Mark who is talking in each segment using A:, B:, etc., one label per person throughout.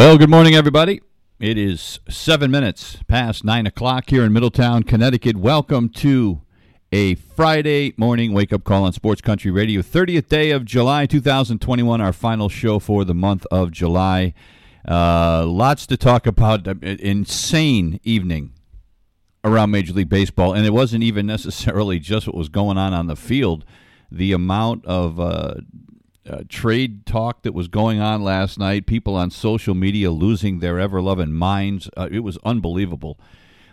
A: Well, good morning, everybody. It is seven minutes past nine o'clock here in Middletown, Connecticut. Welcome to a Friday morning wake up call on Sports Country Radio, 30th day of July 2021, our final show for the month of July. Uh, lots to talk about. Uh, insane evening around Major League Baseball, and it wasn't even necessarily just what was going on on the field. The amount of uh, uh, trade talk that was going on last night, people on social media losing their ever loving minds. Uh, it was unbelievable.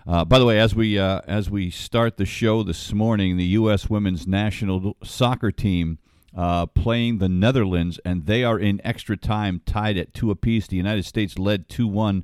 A: Uh, by the way, as we uh, as we start the show this morning, the U.S. Women's National Soccer Team uh, playing the Netherlands, and they are in extra time, tied at two apiece. The United States led two one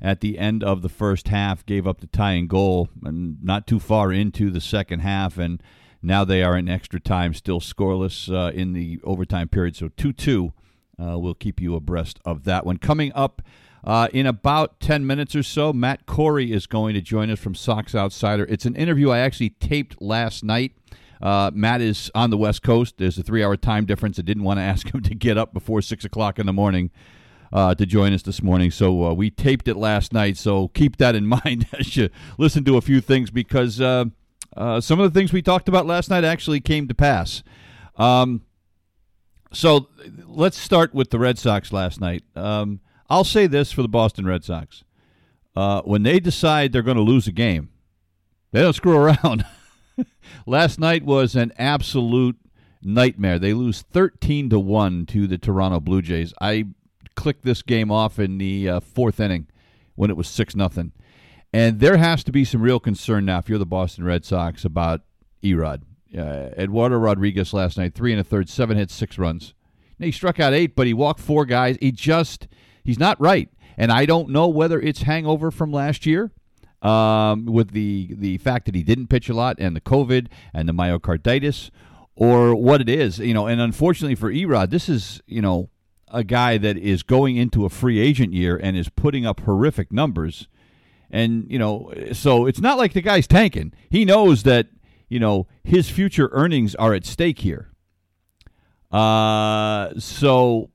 A: at the end of the first half, gave up the tying goal, and not too far into the second half, and now they are in extra time, still scoreless uh, in the overtime period. So 2 2. Uh, we'll keep you abreast of that one. Coming up uh, in about 10 minutes or so, Matt Corey is going to join us from Sox Outsider. It's an interview I actually taped last night. Uh, Matt is on the West Coast. There's a three hour time difference. I didn't want to ask him to get up before 6 o'clock in the morning. Uh, to join us this morning. So uh, we taped it last night. So keep that in mind as you listen to a few things because uh, uh, some of the things we talked about last night actually came to pass. Um, so let's start with the Red Sox last night. Um, I'll say this for the Boston Red Sox. Uh, when they decide they're going to lose a game, they don't screw around. last night was an absolute nightmare. They lose 13 to 1 to the Toronto Blue Jays. I clicked this game off in the uh, fourth inning when it was 6 nothing. And there has to be some real concern now if you're the Boston Red Sox about Erod. Uh, Eduardo Rodriguez last night, three and a third, seven hits, six runs. He struck out eight, but he walked four guys. He just, he's not right. And I don't know whether it's hangover from last year um, with the, the fact that he didn't pitch a lot and the COVID and the myocarditis or what it is. You know, and unfortunately for Erod, this is, you know, a guy that is going into a free agent year and is putting up horrific numbers and, you know, so it's not like the guy's tanking. He knows that, you know, his future earnings are at stake here. Uh, so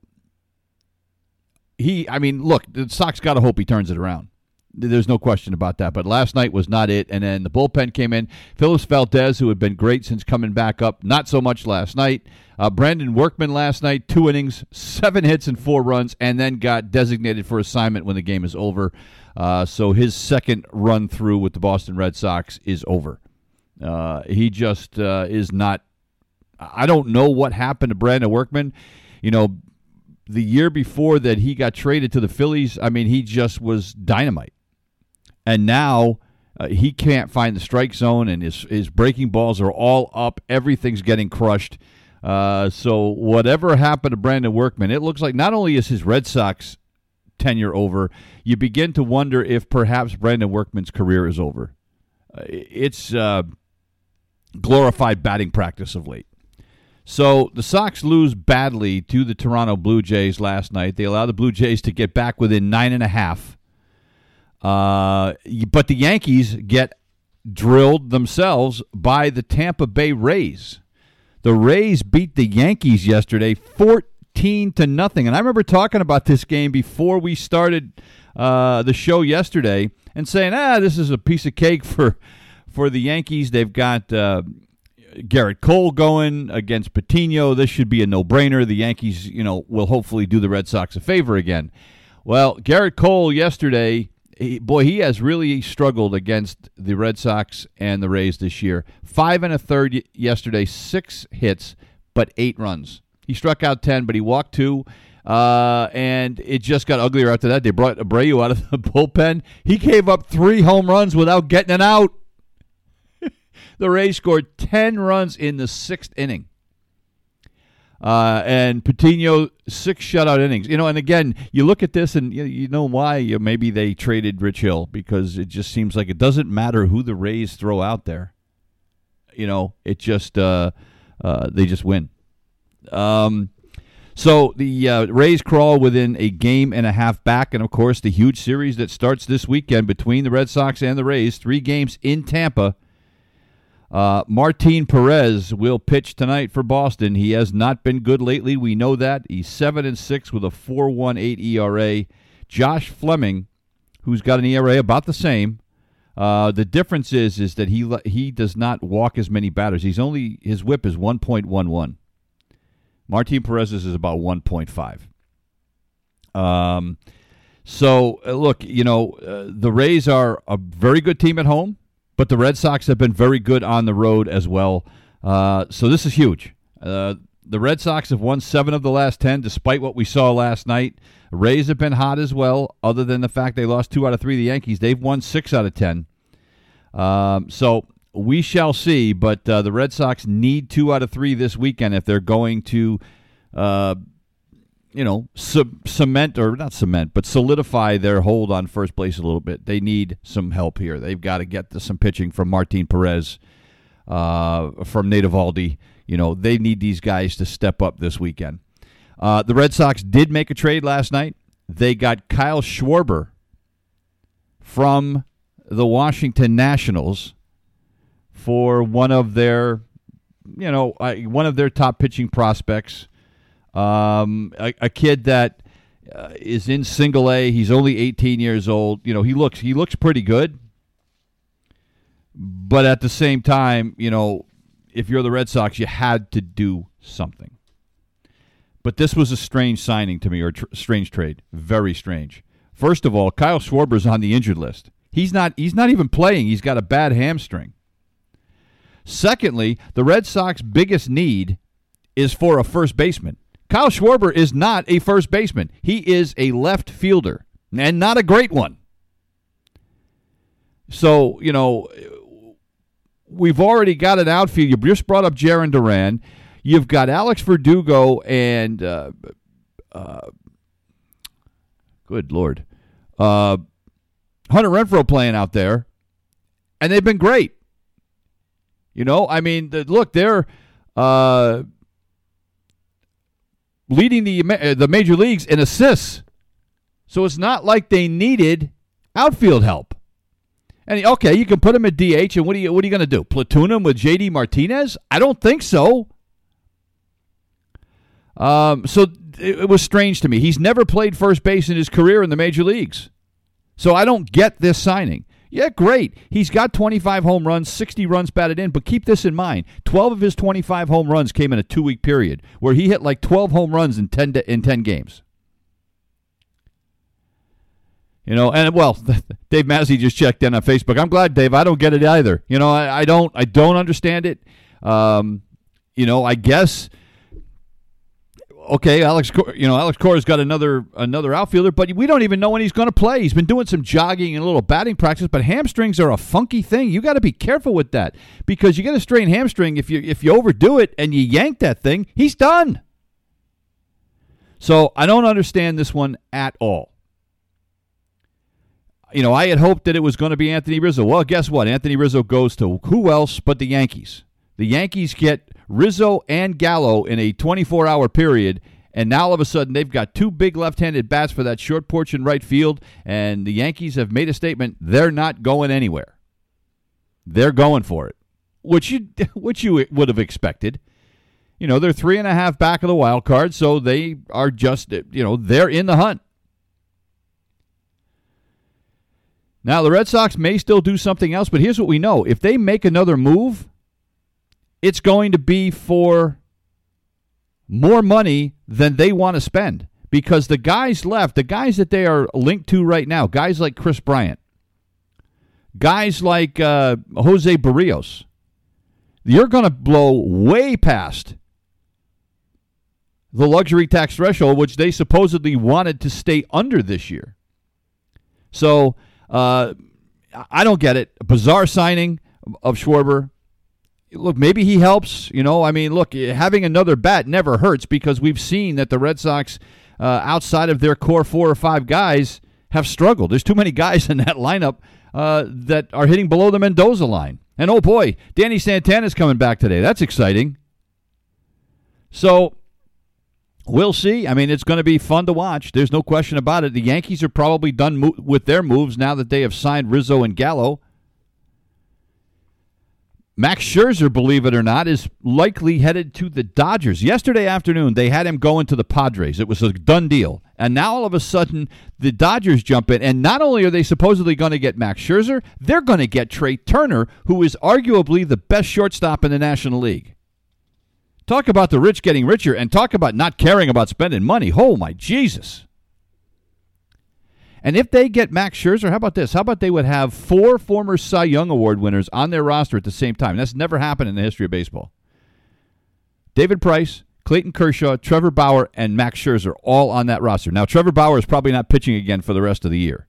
A: he, I mean, look, the Sox got to hope he turns it around. There's no question about that. But last night was not it. And then the bullpen came in. Phillips Valdez, who had been great since coming back up, not so much last night. Uh, Brandon Workman last night, two innings, seven hits and four runs, and then got designated for assignment when the game is over. Uh, so his second run through with the Boston Red Sox is over. Uh, he just uh, is not. I don't know what happened to Brandon Workman. You know, the year before that he got traded to the Phillies, I mean, he just was dynamite. And now uh, he can't find the strike zone, and his, his breaking balls are all up. Everything's getting crushed. Uh, so, whatever happened to Brandon Workman, it looks like not only is his Red Sox tenure over, you begin to wonder if perhaps Brandon Workman's career is over. Uh, it's uh, glorified batting practice of late. So the Sox lose badly to the Toronto Blue Jays last night. They allow the Blue Jays to get back within nine and a half. Uh, but the Yankees get drilled themselves by the Tampa Bay Rays. The Rays beat the Yankees yesterday 14 14 to nothing. And I remember talking about this game before we started uh, the show yesterday and saying, ah, this is a piece of cake for for the Yankees. They've got uh, Gerrit Cole going against Patino. This should be a no brainer. The Yankees, you know, will hopefully do the Red Sox a favor again. Well, Gerrit Cole yesterday. He, boy, he has really struggled against the Red Sox and the Rays this year. Five and a third yesterday, six hits, but eight runs. He struck out 10, but he walked two. Uh, and it just got uglier after that. They brought Abreu out of the bullpen. He gave up three home runs without getting an out. the Rays scored 10 runs in the sixth inning. Uh, and Patino six shutout innings. You know, and again, you look at this and you, you know why maybe they traded Rich Hill because it just seems like it doesn't matter who the Rays throw out there. You know, it just uh, uh, they just win. Um, so the uh, Rays crawl within a game and a half back, and of course the huge series that starts this weekend between the Red Sox and the Rays. Three games in Tampa. Uh, Martin Perez will pitch tonight for Boston. He has not been good lately. We know that. He's seven and six with a four one eight ERA. Josh Fleming, who's got an ERA about the same. Uh, the difference is is that he he does not walk as many batters. He's only his WHIP is one point one one. Martin Perez's is about one point five. Um, so uh, look, you know uh, the Rays are a very good team at home. But the Red Sox have been very good on the road as well. Uh, so this is huge. Uh, the Red Sox have won seven of the last 10, despite what we saw last night. Rays have been hot as well, other than the fact they lost two out of three the Yankees. They've won six out of 10. Um, so we shall see, but uh, the Red Sox need two out of three this weekend if they're going to uh, you know, cement or not cement, but solidify their hold on first place a little bit. They need some help here. They've got to get some pitching from Martin Perez, uh, from Nate Eovaldi. You know, they need these guys to step up this weekend. Uh, the Red Sox did make a trade last night. They got Kyle Schwarber from the Washington Nationals for one of their, you know, one of their top pitching prospects. Um, a, a, kid that uh, is in single A. He's only 18 years old. You know, he looks he looks pretty good. But at the same time, you know, if you're the Red Sox, you had to do something. But this was a strange signing to me, or tr- strange trade. Very strange. First of all, Kyle Schwarber's on the injured list. He's not. He's not even playing. He's got a bad hamstring. Secondly, the Red Sox' biggest need is for a first baseman. Kyle Schwarber is not a first baseman. He is a left fielder and not a great one. So, you know, we've already got an outfield. You just brought up Jarren Duran. You've got Alex Verdugo and, uh, uh, good Lord, uh, Hunter Renfroe playing out there, and they've been great. You know, I mean, the, look, they're uh, leading the uh, the major leagues in assists. So it's not like they needed outfield help. And okay, you can put him at DH, and what are you what are you going to do? Platoon him with JD Martinez? I don't think so. Um, so it, it was strange to me. He's never played first base in his career in the major leagues, so I don't get this signing. Yeah, great. He's got 25 home runs, 60 runs batted in, but keep this in mind. 12 of his 25 home runs came in a 2-week period where he hit like 12 home runs in 10 in 10 games. You know, and well, Dave Massey just checked in on Facebook. I'm glad, Dave. I don't get it either. You know, I, I don't I don't understand it. Um, you know, I guess okay, Alex, you know, Alex Cora's got another another outfielder, but we don't even know when he's going to play. He's been doing some jogging and a little batting practice, but hamstrings are a funky thing. You got to be careful with that because you get a strained hamstring if you if you overdo it and you yank that thing, he's done. So I don't understand this one at all. You know, I had hoped that it was going to be Anthony Rizzo. Well, guess what? Anthony Rizzo goes to who else but the Yankees. The Yankees get Rizzo and Gallo in a 24 hour period. And now all of a sudden they've got two big left-handed bats for that short porch in right field, and the Yankees have made a statement they're not going anywhere. They're going for it, which you which you would have expected. You know they're three and a half back of the wild card, so they are just you know they're in the hunt. Now the Red Sox may still do something else, but here's what we know: if they make another move, it's going to be for more money than they want to spend because the guys left, the guys that they are linked to right now, guys like Kris Bryant, guys like uh, Jose Berrios, you're going to blow way past the luxury tax threshold, which they supposedly wanted to stay under this year. So uh, I don't get it. A bizarre signing of Schwarber. Look, maybe he helps. You know, I mean, look, having another bat never hurts because we've seen that the Red Sox, uh, outside of their core four or five guys, have struggled. There's too many guys in that lineup uh, that are hitting below the Mendoza line. And oh boy, Danny Santana's coming back today. That's exciting. So we'll see. I mean, it's going to be fun to watch. There's no question about it. The Yankees are probably done mo- with their moves now that they have signed Rizzo and Gallo. Max Scherzer, believe it or not, is likely headed to the Dodgers. Yesterday afternoon, they had him going to the Padres. It was a done deal. And now all of a sudden, the Dodgers jump in. And not only are they supposedly going to get Max Scherzer, they're going to get Trea Turner, who is arguably the best shortstop in the National League. Talk about the rich getting richer and talk about not caring about spending money. Oh, my Jesus. And if they get Max Scherzer, how about this? How about they would have four former Cy Young Award winners on their roster at the same time? That's never happened in the history of baseball. David Price, Clayton Kershaw, Trevor Bauer, and Max Scherzer all on that roster. Now, Trevor Bauer is probably not pitching again for the rest of the year.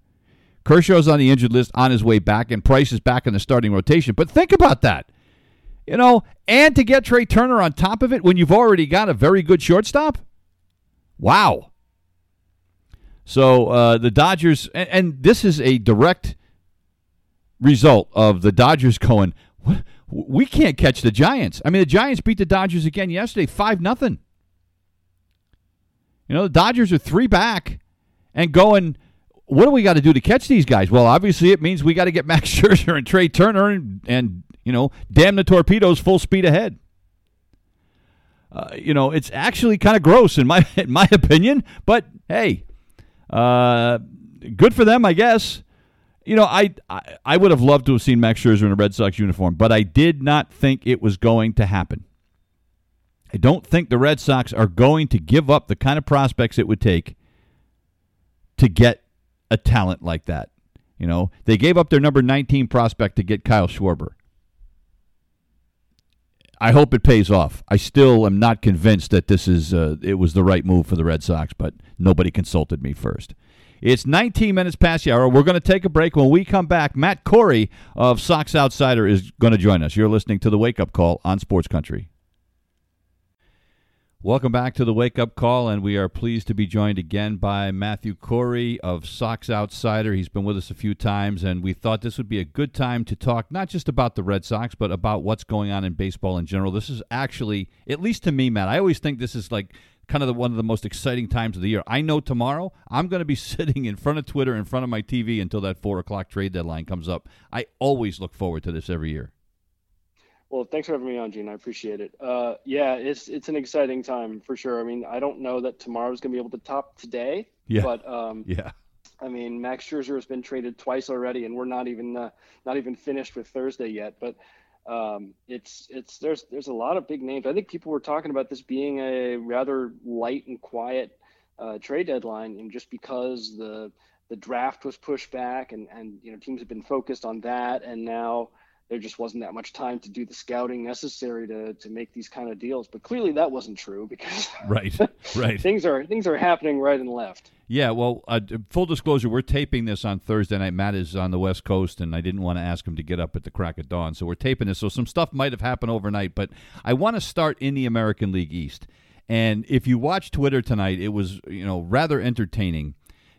A: Kershaw's on the injured list on his way back, and Price is back in the starting rotation. But think about that. You know, and to get Trea Turner on top of it when you've already got a very good shortstop? Wow. So uh, the Dodgers, and, and, this is a direct result of the Dodgers going, we can't catch the Giants. I mean, the Giants beat the Dodgers again yesterday, five nothing. You know, the Dodgers are three back and going. What do we got to do to catch these guys? Well, obviously, it means we got to get Max Scherzer and Trea Turner and, and you know, damn the torpedoes, full speed ahead. Uh, you know, it's actually kind of gross in my in my opinion, but hey, uh, good for them, I guess. You know, I, I, I would have loved to have seen Max Scherzer in a Red Sox uniform, but I did not think it was going to happen. I don't think the Red Sox are going to give up the kind of prospects it would take to get a talent like that. You know, they gave up their number 19 prospect to get Kyle Schwarber. I hope it pays off. I still am not convinced that this is uh, it was the right move for the Red Sox, but nobody consulted me first. It's 19 minutes past the hour. We're going to take a break. When we come back, Matt Corey of Sox Outsider is going to join us. You're listening to the Wake Up Call on Sports Country. Welcome back to the Wake Up Call, and we are pleased to be joined again by Matthew Corey of Sox Outsider. He's been with us a few times, and we thought this would be a good time to talk not just about the Red Sox, but about what's going on in baseball in general. This is actually, at least to me, Matt, I always think this is like kind of the, one of the most exciting times of the year. I know tomorrow I'm going to be sitting in front of Twitter, in front of my TV until that four o'clock trade deadline comes up. I always look forward to this every year.
B: Well, thanks for having me on, Gene. I appreciate it. Uh, yeah, it's it's an exciting time for sure. I mean, I don't know that tomorrow's going to be able to top today.
A: Yeah.
B: But um,
A: yeah.
B: I mean, Max Scherzer has been traded twice already, and we're not even uh, not even finished with Thursday yet. But um, it's it's there's there's a lot of big names. I think people were talking about this being a rather light and quiet uh, trade deadline, and just because the the draft was pushed back, and and you know teams have been focused on that, and now there just wasn't that much time to do the scouting necessary to to make these kind of deals. But clearly that wasn't true because
A: right, right.
B: things are things are happening right and left.
A: Yeah, well, uh, full disclosure, we're taping this on Thursday night. Matt is on the West Coast, and I didn't want to ask him to get up at the crack of dawn, so we're taping this. So some stuff might have happened overnight, but I want to start in the American League East. And if you watch Twitter tonight, it was you know rather entertaining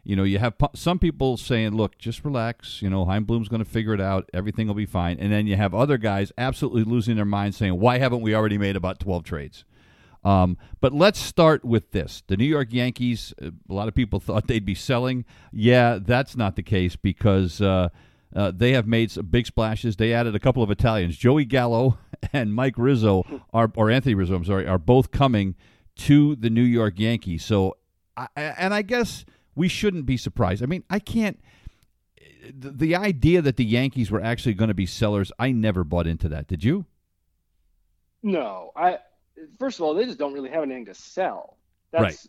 A: you know, you have some people saying, "Look, just relax. You know, Chaim Bloom's going to figure it out. Everything will be fine." And then you have other guys absolutely losing their minds, saying, "Why haven't we already made about twelve trades?" Um, but let's start with this: the New York Yankees. Uh, a lot of people thought they'd be selling. Yeah, that's not the case because uh, uh, they have made some big splashes. They added a couple of Italians, Joey Gallo and Mike Rizzo, are, or Anthony Rizzo. I'm sorry, are both coming to the New York Yankees. So, I, and I guess we shouldn't be surprised. I mean, I can't. The, the idea that the Yankees were actually going to be sellers, I never bought into that. Did you?
B: No, I. First of all, they just don't really have anything to sell.
A: That's,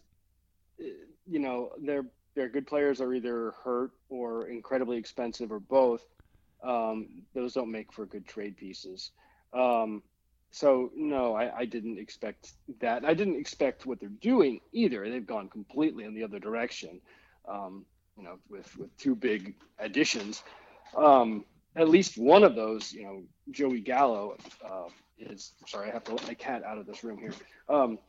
B: right. You know, their their good players are either hurt or incredibly expensive or both. Um, those don't make for good trade pieces. Um, so no, I, I didn't expect that. I didn't expect what they're doing either. They've gone completely in the other direction. Um, you know, with with two big additions. Um, at least one of those, you know, Joey Gallo uh, is. Sorry, I have to let my cat out of this room here. Um,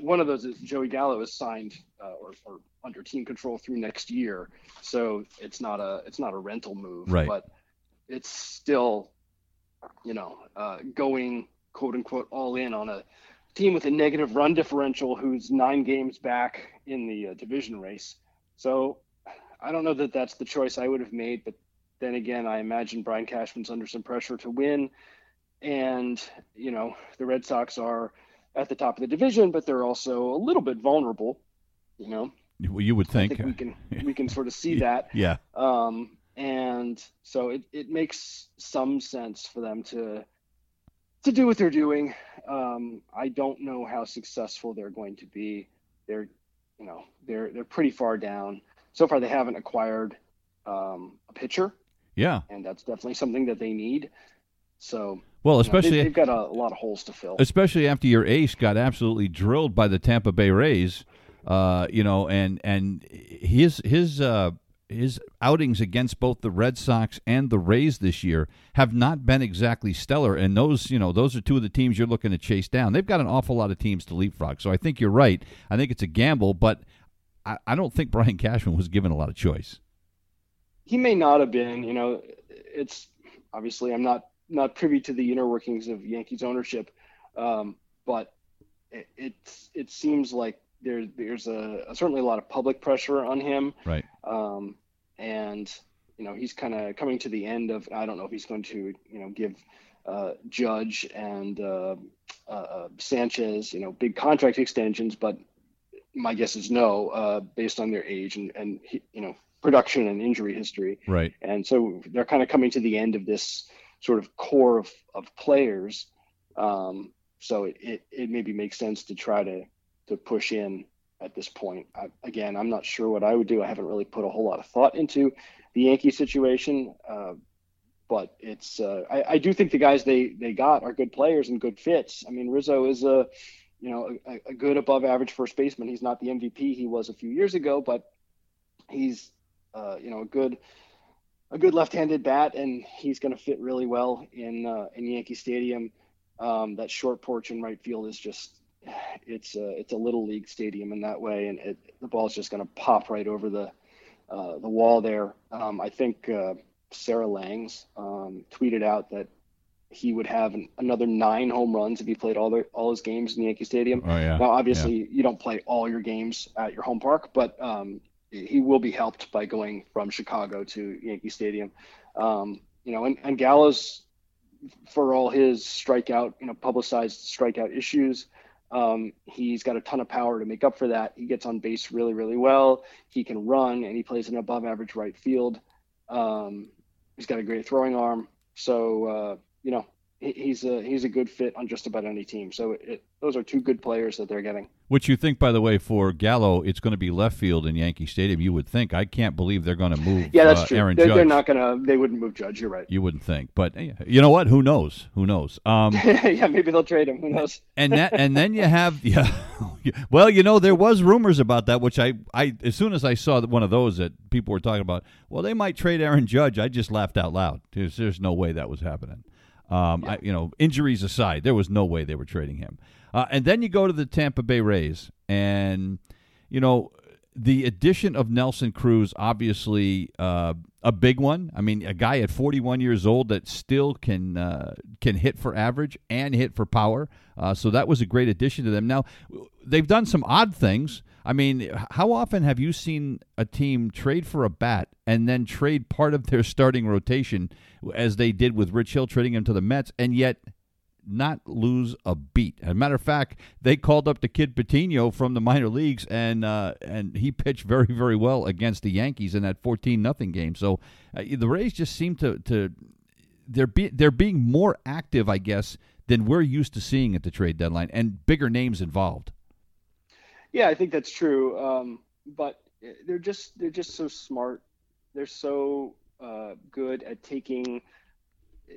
B: one of those is Joey Gallo is signed uh, or, or, under team control through next year, so it's not a it's not a rental move,
A: right.
B: but it's still, you know, uh, going quote unquote all in on a team with a negative run differential who's nine games back in the uh, division race. So I don't know that that's the choice I would have made, but then again, I imagine Brian Cashman's under some pressure to win, and you know the Red Sox are at the top of the division, but they're also a little bit vulnerable. You know,
A: well, you would think.
B: think we can we can sort of see that.
A: Yeah.
B: Um, and so it, it makes some sense for them to to do what they're doing. Um, I don't know how successful they're going to be. They're you know they're they're pretty far down. So far, they haven't acquired um, a pitcher.
A: Yeah,
B: and that's definitely something that they need. So
A: well, especially
B: you know, they, have got a, a, lot of holes to fill.
A: Especially after your ace got absolutely drilled by the Tampa Bay Rays, uh, you know, and and his his uh, his outings against both the Red Sox and the Rays this year have not been exactly stellar. And those, you know, those are two of the teams you're looking to chase down. They've got an awful lot of teams to leapfrog. So I think you're right. I think it's a gamble, but I, I don't think Brian Cashman was given a lot of choice.
B: He may not have been. You know, it's obviously I'm not not privy to the inner workings of Yankees ownership, um, but it, it, it seems like there there's a, a, certainly a lot of public pressure on him.
A: Right.
B: Um, and you know he's kind of coming to the end of I don't know if he's going to you know give uh, Judge and uh, uh, uh Sanchez you know big contract extensions, but my guess is no, uh, based on their age and and you know production and injury history.
A: Right.
B: And so they're kind of coming to the end of this sort of core of, of players. Um, so it, it, it, maybe makes sense to try to, to push in at this point. I, again, I'm not sure what I would do. I haven't really put a whole lot of thought into the Yankee situation. Uh, but it's uh, I, I, do think the guys they they got are good players and good fits. I mean Rizzo is a you know a, a good above average first baseman. He's not the MVP he was a few years ago, but he's uh, you know a good a good left-handed bat, and he's going to fit really well in uh, in Yankee Stadium. Um, that short porch in right field is just it's a it's a little league stadium in that way, and it, the ball's just going to pop right over the uh, the wall there. Um, I think uh, Sarah Langs um, tweeted out that he would have an, another nine home runs if he played all the all his games in Yankee Stadium.
A: Oh yeah.
B: Now, obviously,
A: yeah.
B: you don't play all your games at your home park, but um, he will be helped by going from Chicago to Yankee Stadium. Um, you know, and, and Gallo's for all his strikeout, you know, publicized strikeout issues, um, he's got a ton of power to make up for that. He gets on base really, really well. He can run, and he plays an above average right field. Um, he's got a great throwing arm. So, uh, you know, he's a he's a good fit on just about any team. So it, those are two good players that they're getting.
A: Which you think, by the way, for Gallo, it's going to be left field in Yankee Stadium. You would think. I can't believe they're going to move.
B: Yeah, that's
A: uh,
B: true.
A: Aaron
B: they're,
A: Judge.
B: they're not going to. They wouldn't move Judge. You're right.
A: You wouldn't think, but you know what? Who knows? Who knows? Um,
B: yeah, maybe they'll trade him. Who knows?
A: and that, and then you have, yeah. well, you know, there was rumors about that, which I, I, as soon as I saw one of those that people were talking about, well, they might trade Aaron Judge. I just laughed out loud. There's, there's no way that was happening. Um, yeah. I, you know, injuries aside, there was no way they were trading him. Uh, and then you go to the Tampa Bay Rays, and you know the addition of Nelson Cruz, obviously uh, a big one. I mean, a guy at 41 years old that still can uh, can hit for average and hit for power. Uh, so that was a great addition to them. Now they've done some odd things. I mean, how often have you seen a team trade for a bat and then trade part of their starting rotation, as they did with Rich Hill trading him to the Mets, and yet not lose a beat? As a matter of fact, they called up the kid Patino from the minor leagues, and uh, and he pitched very very well against the Yankees in that fourteen nothing game. So uh, the Rays just seem to to they're be, they're being more active, I guess, than we're used to seeing at the trade deadline, and bigger names involved.
B: Yeah, I think that's true. Um, but they're just they're just so smart. They're so uh, good at taking,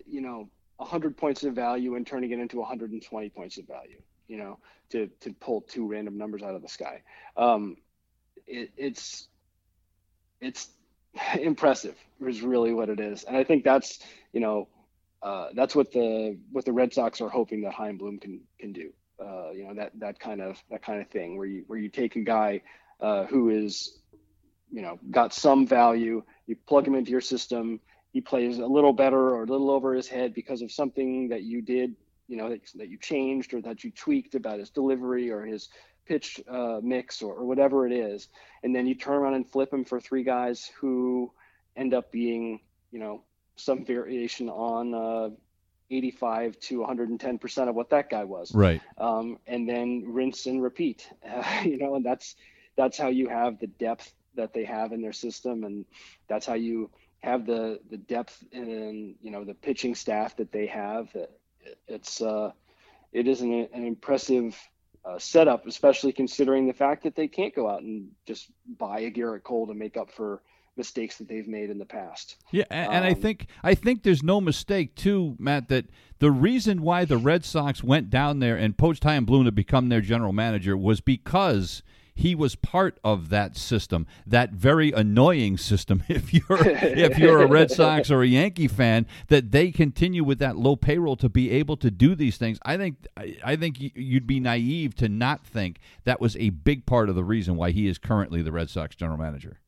B: you know, 100 points of value and turning it into 120 points of value. You know, to to pull two random numbers out of the sky. Um, it, it's it's impressive is really what it is, and I think that's you know uh, that's what the what the Red Sox are hoping that Chaim Bloom can can do. Uh, you know that that kind of that kind of thing where you where you take a guy uh, who is you know got some value, you plug him into your system, he plays a little better or a little over his head because of something that you did, you know that, that you changed or that you tweaked about his delivery or his pitch uh, mix or, or whatever it is, and then you turn around and flip him for three guys who end up being you know some variation on uh, 85 to 110 percent of what that guy was.
A: Right.
B: Um, and then rinse and repeat. Uh, you know, and that's that's how you have the depth that they have in their system, and that's how you have the the depth in you know the pitching staff that they have. It's uh, it is an, an impressive uh, setup, especially considering the fact that they can't go out and just buy a Gerrit Cole to make up for mistakes that they've made in the past.
A: Yeah, and, um, I think I think there's no mistake too, Matt, that the reason why the Red Sox went down there and poached Chaim Bloom to become their general manager was because he was part of that system, that very annoying system. If you're if you're a Red Sox or a Yankee fan, that they continue with that low payroll to be able to do these things. I think I think you'd be naive to not think that was a big part of the reason why he is currently the Red Sox general manager.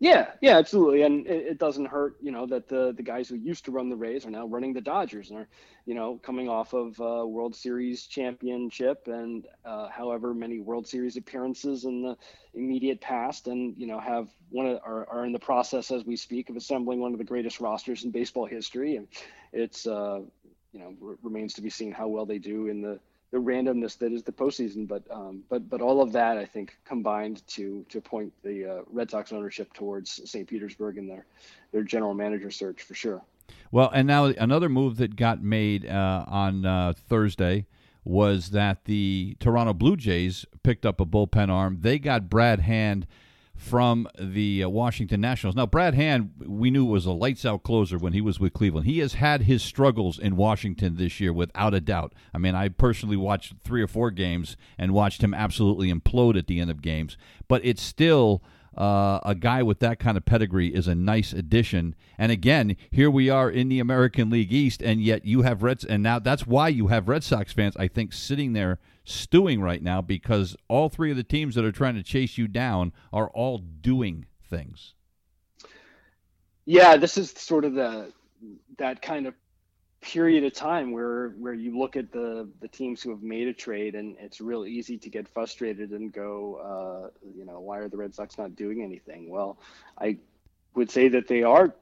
B: Yeah, yeah, absolutely, and it, it, doesn't hurt, you know, that the the guys who used to run the Rays are now running the Dodgers and are, you know, coming off of uh, World Series championship and uh, however many World Series appearances in the immediate past, and you know, have one of, are are in the process as we speak of assembling one of the greatest rosters in baseball history, and it's uh, you know r- remains to be seen how well they do in the the randomness that is the postseason. But um, but but all of that I think combined to to point the uh, Red Sox ownership towards St. Petersburg and their their general manager search for sure.
A: Well, and now another move that got made uh, on uh, Thursday was that the Toronto Blue Jays picked up a bullpen arm. They got Brad Hand from the uh, Washington Nationals. Now, Brad Hand, we knew was a lights out closer when he was with Cleveland. He has had his struggles in Washington this year, without a doubt. I mean, I personally watched three or four games and watched him absolutely implode at the end of games, but it's still uh, a guy with that kind of pedigree is a nice addition. And again, here we are in the American League East, and yet you have Reds, and now that's why you have Red Sox fans, I think, sitting there stewing right now because all three of the teams that are trying to chase you down are all doing things.
B: Yeah, this is sort of the that kind of period of time where where you look at the the teams who have made a trade and it's real easy to get frustrated and go uh, you know why are the red sox not doing anything well i would say that they are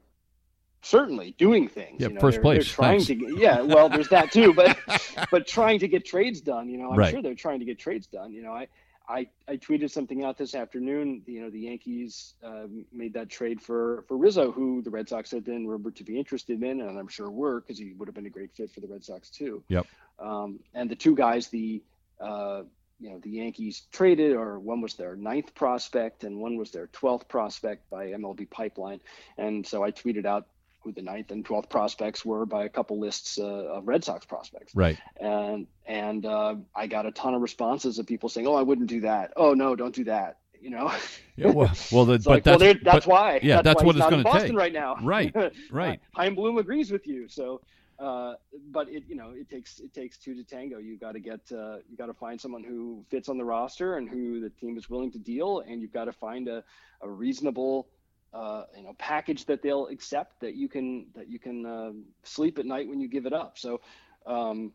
B: certainly doing things
A: yeah
B: you know,
A: 1st
B: they're,
A: place
B: they're trying
A: Thanks.
B: to get, yeah well there's that too but but trying to get trades done you know i'm
A: Right.
B: sure they're trying to get trades done you know i I, I tweeted something out this afternoon. You know, the Yankees uh, made that trade for for Rizzo, who the Red Sox had been rumored to be interested in, and I'm sure were because he would have been a great fit for the Red Sox too.
A: Yep.
B: Um, and the two guys, the uh, you know the Yankees traded, or one was their ninth prospect, and one was their twelfth prospect by MLB Pipeline. And so I tweeted out who the ninth and twelfth prospects were by a couple lists uh, of Red Sox prospects
A: Right.
B: and and uh, I got a ton of responses of people saying, "Oh, I wouldn't do that. Oh, no, don't do that." You know,
A: Yeah, well, well, the, but
B: like,
A: that's,
B: well, that's
A: but-
B: why.
A: yeah, that's
B: why
A: what it's
B: in
A: gonna
B: Boston
A: take.
B: right now.
A: Right, right.
B: Chaim Bloom agrees with you. So, uh, but it you know it takes it takes two to tango. You got to get uh, you got to find someone who fits on the roster and who the team is willing to deal, and you've got to find a, a reasonable. Uh, you know, package that they'll accept that you can that you can uh, sleep at night when you give it up. So, um,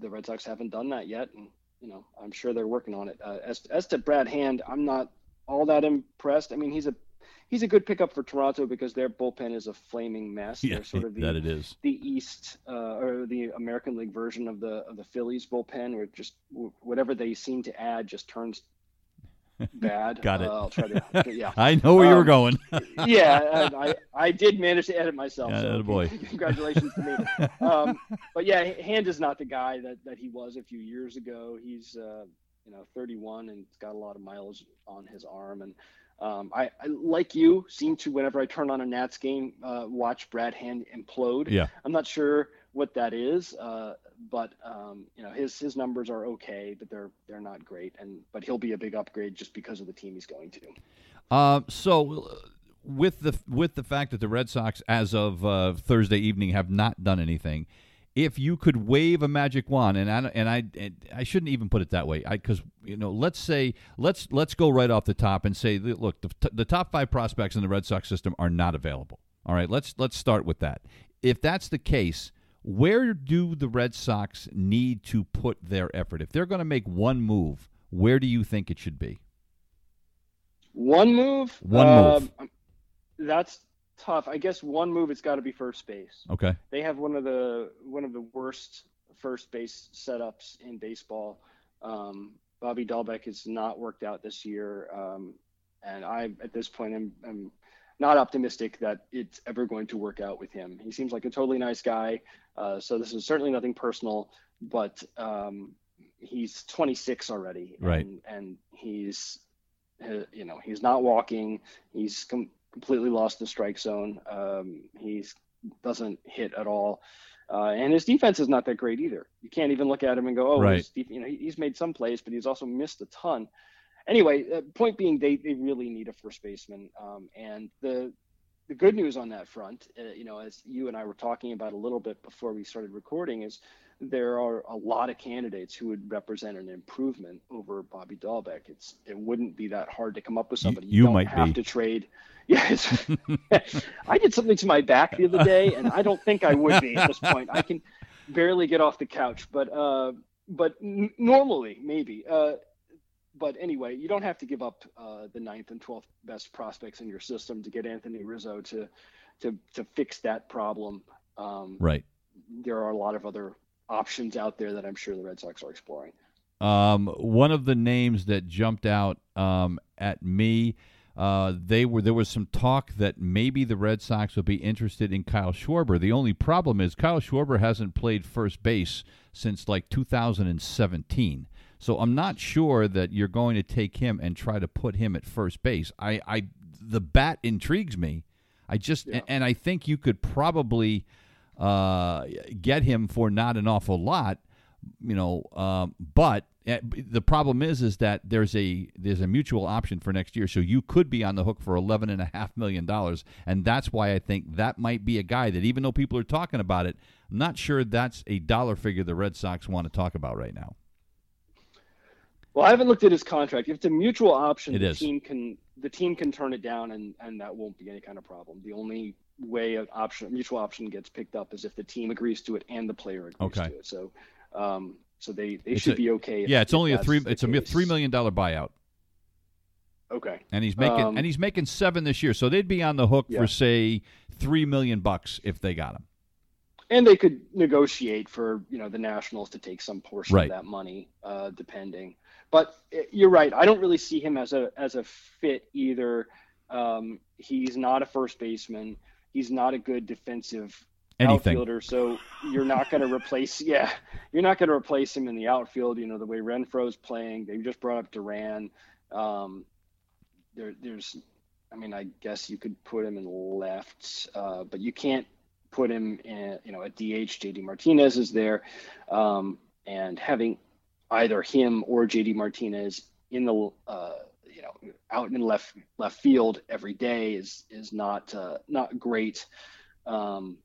B: the Red Sox haven't done that yet, and you know I'm sure they're working on it. Uh, as as to Brad Hand, I'm not all that impressed. I mean, he's a he's a good pickup for Toronto because their bullpen is a flaming mess.
A: Yeah,
B: They're sort of the,
A: that it is.
B: the East uh, or the American League version of the of the Phillies bullpen, where just whatever they seem to add just turns bad.
A: Got it.
B: Uh, I'll try to yeah
A: I know where you were
B: Um,
A: going.
B: yeah, I, I did manage to edit myself.
A: Yeah,
B: so
A: attaboy.
B: congratulations to me. Um, but yeah, Hand is not the guy that, that he was a few years ago. He's uh, you know 31 and got a lot of miles on his arm. And um, I, I like you seem to whenever I turn on a Nats game, uh, watch Brad Hand implode.
A: Yeah.
B: I'm not sure what that is. Uh, but um, you know, his his numbers are okay, but they're they're not great. And but he'll be a big upgrade just because of the team he's going to.
A: Uh, so with the with the fact that the Red Sox, as of uh, Thursday evening, have not done anything, if you could wave a magic wand, and I and I and I shouldn't even put it that way, I because you know, let's say let's let's go right off the top and say, look, the, the top five prospects in the Red Sox system are not available. All right, let's let's start with that. If that's the case, where do the Red Sox need to put their effort? If they're going to make one move, where do you think it should be?
B: One move.
A: One move.
B: Um, that's tough. I guess one move it's got to be first base.
A: Okay.
B: They have one of the one of the worst first base setups in baseball. Um, Bobby Dalbec has not worked out this year, um, and I at this point am, am not optimistic that it's ever going to work out with him. He seems like a totally nice guy, uh, so this is certainly nothing personal, but um, he's 26 already,
A: right?
B: And, and he's uh, you know he's not walking. He's com- completely lost the strike zone. Um, he doesn't hit at all. Uh, and his defense is not that great either. You can't even look at him and go, "Oh,
A: right.
B: def- you know, he's made some plays, but he's also missed a ton." Anyway, uh, point being, they, they really need a first baseman. Um, and the the good news on that front, uh, you know, as you and I were talking about a little bit before we started recording, is there are a lot of candidates who would represent an improvement over Bobby Dalbec. It's it wouldn't be that hard to come up with somebody.
A: You, you might
B: have
A: be.
B: to trade. Yes, I did something to my back the other day, and I don't think I would be at this point. I can barely get off the couch, but uh, but n- normally maybe. Uh, but anyway, you don't have to give up uh, the ninth and twelfth best prospects in your system to get Anthony Rizzo to to to fix that problem. Um,
A: right.
B: There are a lot of other options out there that I'm sure the Red Sox are exploring.
A: Um, one of the names that jumped out um, at me, uh, they were there was some talk that maybe the Red Sox would be interested in Kyle Schwarber. The only problem is Kyle Schwarber hasn't played first base since like 2017. So I'm not sure that you're going to take him and try to put him at first base. I, I the bat intrigues me. I just
B: Yeah.
A: and I think you could probably uh, get him for not an awful lot, you know. Um, but uh, the problem is, is that there's a there's a mutual option for next year, so you could be on the hook for eleven and a half million dollars, and that's why I think that might be a guy that even though people are talking about it, I'm not sure that's a dollar figure the Red Sox want to talk about right now.
B: Well, I haven't looked at his contract. If it's a mutual option,
A: It
B: the
A: is.
B: team can the team can turn it down, and and that won't be any kind of problem. The only way an option mutual option gets picked up is if the team agrees to it and the player agrees
A: Okay.
B: to it. So, um, so they they
A: It's
B: should
A: a-
B: be okay. if-
A: Yeah, it's only a three. It's a three million dollar buyout,
B: Okay.
A: and he's making
B: Um,
A: and he's making seven this year, so they'd be on the hook
B: Yeah.
A: for say three million bucks if they got him.
B: and they could negotiate for you know the Nationals to take some portion
A: Right.
B: of that money, uh, depending. But uh, you're right. I don't really see him as a as a fit either. Um, he's not a first baseman. He's not a good defensive
A: Anything.
B: outfielder. So you're not going to replace. Yeah, you're not going to replace him in the outfield. You know the way Renfroe's playing. They just brought up Duran. Um, there, there's. I mean, I guess you could put him in left, uh, but you can't put him in, you know, at DH. JD Martinez is there, um, and having either him or JD Martinez in the, uh, you know, out in left left field every day is is not uh, not great um,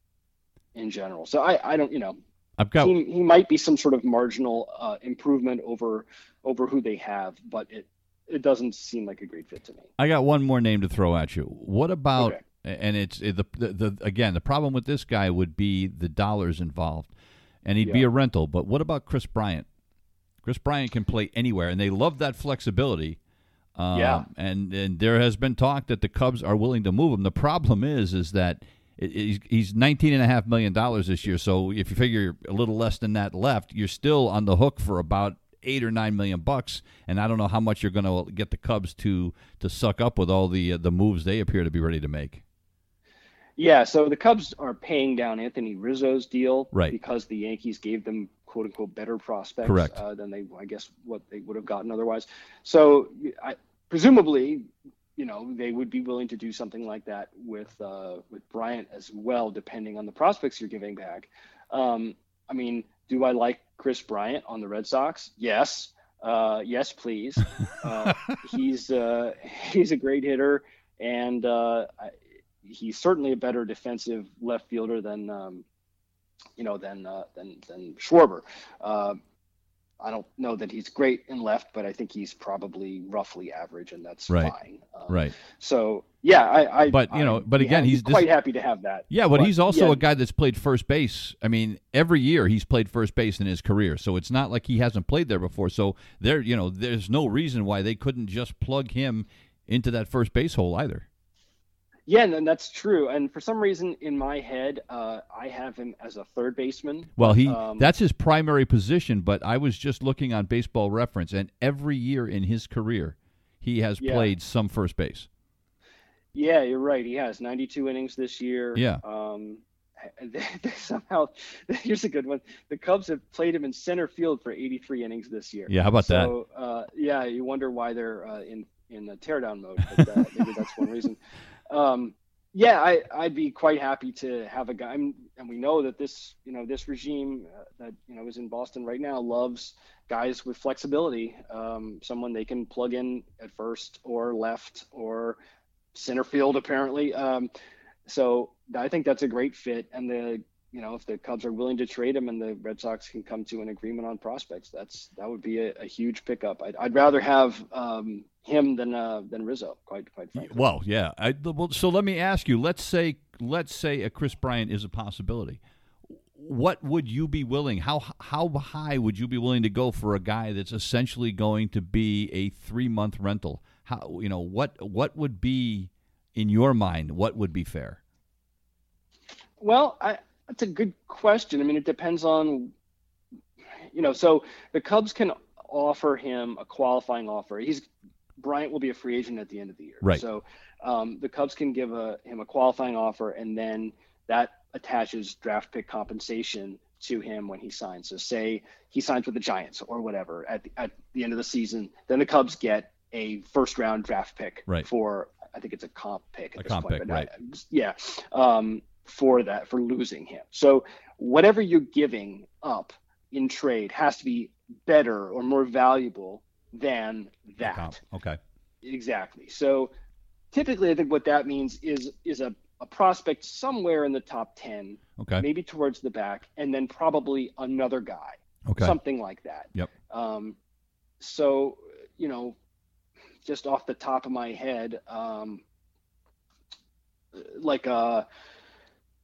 B: in general. So I I don't you know
A: I've got
B: he, he might be some sort of marginal uh, improvement over over who they have, but it it doesn't seem like a great fit to me.
A: I got one more name to throw at you. What about?
B: Okay.
A: And it's it, the, the the again the problem with this guy would be the dollars involved, and he'd be a rental. But what about Kris Bryant? Kris Bryant can play anywhere, and they love that flexibility. Um,
B: Yeah.
A: and and there has been talk that the Cubs are willing to move him. The problem is, is that he's he's nineteen and a half million dollars this year. So if you figure a little less than that left, you're still on the hook for about eight or nine million bucks. And I don't know how much you're going to get the Cubs to to suck up with all the uh, the moves they appear to be ready to make.
B: Yeah, so the Cubs are paying down Anthony Rizzo's deal
A: Right.
B: because the Yankees gave them quote unquote better prospects. Uh, than they, I guess, what they would have gotten otherwise. So I, presumably, you know, they would be willing to do something like that with uh, with Bryant as well, depending on the prospects you're giving back. Um, I mean, do I like Kris Bryant on the Red Sox? Yes. Uh, yes, please. Uh, he's uh, he's a great hitter, and uh, he's certainly a better defensive left fielder than um, you know than uh, than than Schwarber. Uh, I don't know that he's great in left, but I think he's probably roughly average, and that's
A: right.
B: fine. Um,
A: right.
B: So yeah, I. I
A: but you know,
B: I'm
A: but again, he's
B: quite
A: this,
B: happy to have that.
A: Yeah, but,
B: but
A: he's also
B: yeah.
A: a guy that's played first base. I mean, every year he's played first base in his career, so it's not like he hasn't played there before. So there, you know, there's no reason why they couldn't just plug him into that first base hole either.
B: Yeah, and that's true. And for some reason in my head, uh, I have him as a third baseman.
A: Well, he
B: Um,
A: that's his primary position, but I was just looking on Baseball Reference, and every year in his career, he has
B: Yeah.
A: played some first base.
B: Yeah, you're right. He has 92 innings this year.
A: Yeah.
B: Um, they, they somehow, here's a good one. The Cubs have played him in center field for 83 innings this year.
A: Yeah, how about that?
B: uh, yeah, you wonder why they're uh, in in a teardown mode. But, uh, maybe that's one reason. Um, yeah, I, I'd be quite happy to have a guy, and we know that this, you know, this regime uh, that you know is in Boston right now loves guys with flexibility. Um, someone they can plug in at first or left or center field, apparently. Um, so I think that's a great fit, and the you know if the Cubs are willing to trade him and the Red Sox can come to an agreement on prospects, that's that would be a, a huge pickup. I'd, I'd rather have um, him than uh, than Rizzo, quite quite frankly.
A: Well, yeah. I, well, so let me ask you. Let's say let's say a Kris Bryant is a possibility. What would you be willing? How how high would you be willing to go for a guy that's essentially going to be a three month rental? How you know what what would be in your mind? What would be fair?
B: Well, I, that's a good question. I mean, it depends on, you know, so the Cubs can offer him a qualifying offer. He's Bryant will be a free agent at the end of the year.
A: Right.
B: So um, the Cubs can give a, him a qualifying offer, and then that attaches draft pick compensation to him when he signs. So say he signs with the Giants or whatever at the, at the end of the season, then the Cubs get a first round draft pick
A: Right.
B: for I think it's a comp pick at
A: A
B: this
A: comp
B: point,
A: pick,
B: but
A: right.
B: I- yeah, um, for that for losing him. So whatever you're giving up in trade has to be better or more valuable than that.
A: Okay.
B: Exactly. So typically, I think what that means is is a, a prospect somewhere in the top ten,
A: Okay.
B: maybe towards the back, and then probably another guy,
A: Okay.
B: something like that.
A: Yep.
B: Um, so you know, just off the top of my head, um, like a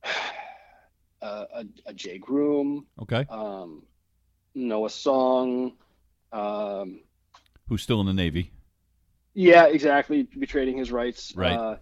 B: a, a, a Jay Groome,
A: Okay.
B: um, Noah Song. Um,
A: Who's still in the Navy?
B: Yeah, exactly. Be trading his rights.
A: Right.
B: Uh,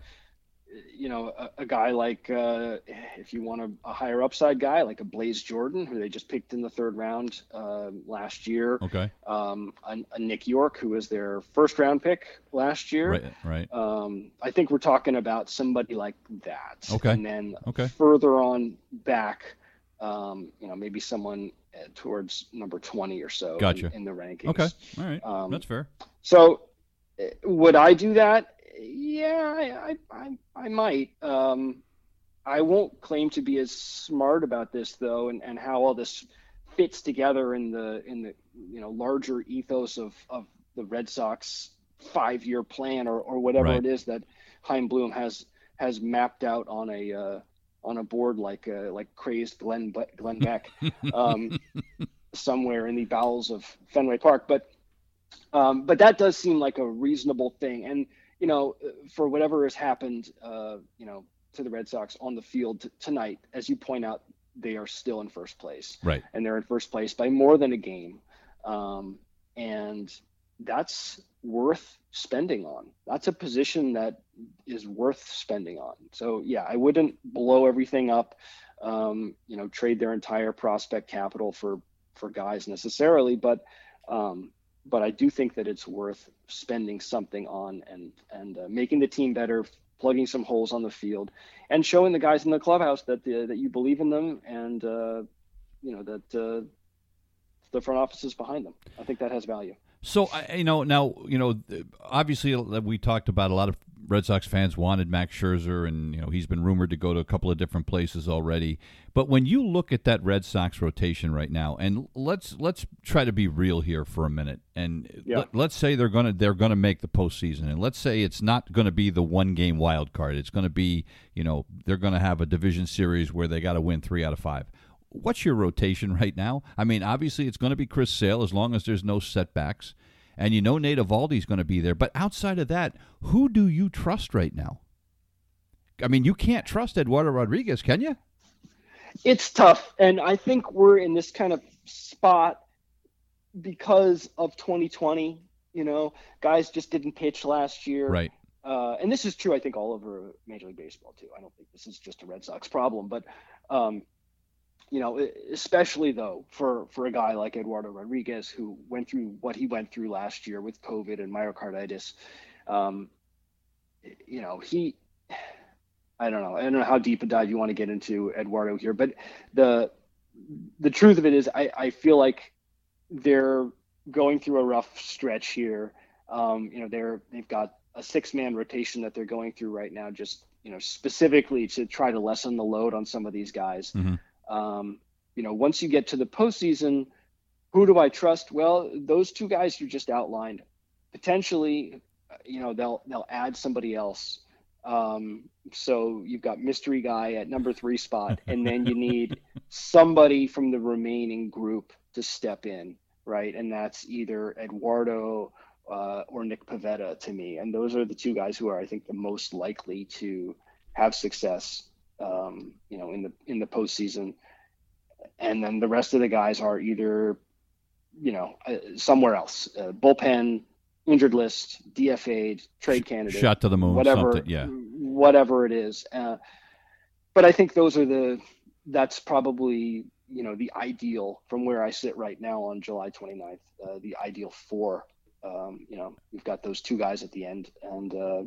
B: you know, a, a guy like uh, if you want a, a higher upside guy like a Blaze Jordan, who they just picked in the third round uh, last year.
A: Okay.
B: Um, a, a Nick Yorke, who was their first round pick last year.
A: Right. Right.
B: Um, I think we're talking about somebody like that.
A: Okay.
B: And then
A: Okay.
B: further on back, um, you know, maybe someone uh, towards number 20 or so in-
A: Gotcha.
B: in, the rankings.
A: Okay. All right.
B: Um,
A: That's fair.
B: So, uh, would I do that? Yeah, I, I, I, might. Um, I won't claim to be as smart about this though, and, and how all this fits together in the in the you know larger ethos of of the Red Sox five year plan or or whatever
A: Right.
B: it is that Chaim Bloom has has mapped out on a uh, on a board like uh, like crazed Glenn Glenn Beck um, somewhere in the bowels of Fenway Park, but um, but that does seem like a reasonable thing. And you know, for whatever has happened, uh, you know, to the Red Sox on the field t- tonight, as you point out, they are still in first place,
A: Right.
B: and they're in first place by more than a game, um, and that's worth spending on. That's a position that is worth spending on. So yeah, I wouldn't blow everything up. Um, you know, trade their entire prospect capital for for guys necessarily, but um, but I do think that it's worth spending something on and and uh, making the team better, plugging some holes on the field, and showing the guys in the clubhouse that the, that you believe in them and uh, you know that uh, the front office is behind them. I think that has value.
A: So you know now you know obviously uh, we talked about a lot of Red Sox fans wanted Max Scherzer, and you know he's been rumored to go to a couple of different places already. But when you look at that Red Sox rotation right now, and let's let's try to be real here for a minute, and
B: Yeah.
A: let, us say they're gonna they're gonna make the postseason, and let's say it's not gonna be the one game wild card. It's gonna be you know they're gonna have a division series where they got to win three out of five. What's your rotation right now? I mean, obviously it's going to be Chris Sale as long as there's no setbacks and you know Nate Eovaldi's going to be there. But outside of that, who do you trust right now? I mean, you can't trust Eduardo Rodriguez, can you?
B: It's tough, and I think we're in this kind of spot because of 2020. You know, guys just didn't pitch last year,
A: Right.
B: uh, and this is true. I think all over Major League Baseball too. I don't think this is just a Red Sox problem, but um, you know, especially though for for a guy like Eduardo Rodriguez who went through what he went through last year with COVID and myocarditis. Um, you know, he. I don't know. I don't know how deep a dive you want to get into Eduardo here, but the the truth of it is, I, I feel like they're going through a rough stretch here. Um, you know, they're they've got a six man rotation that they're going through right now, just you know, specifically to try to lessen the load on some of these guys.
A: Mhm.
B: Um, you know, once you get to the postseason, who do I trust? Well, those two guys you just outlined, potentially, you know, they'll they'll add somebody else. Um, so you've got mystery guy at number three spot, and then you need somebody from the remaining group to step in, right? And that's either Eduardo uh, or Nick Pivetta to me, and those are the two guys who are, I think, the most likely to have success, um, you know, in the in the postseason. And then the rest of the guys are either, you know, uh, somewhere else, uh, bullpen, injured list, DFA'd, trade candidate,
A: Shot to the moon,
B: whatever.
A: Yeah.
B: whatever it is. Uh, but I think those are the that's probably you know the ideal from where I sit right now on July 29th, uh, the ideal four. Um, you know, you've got those two guys at the end, and uh,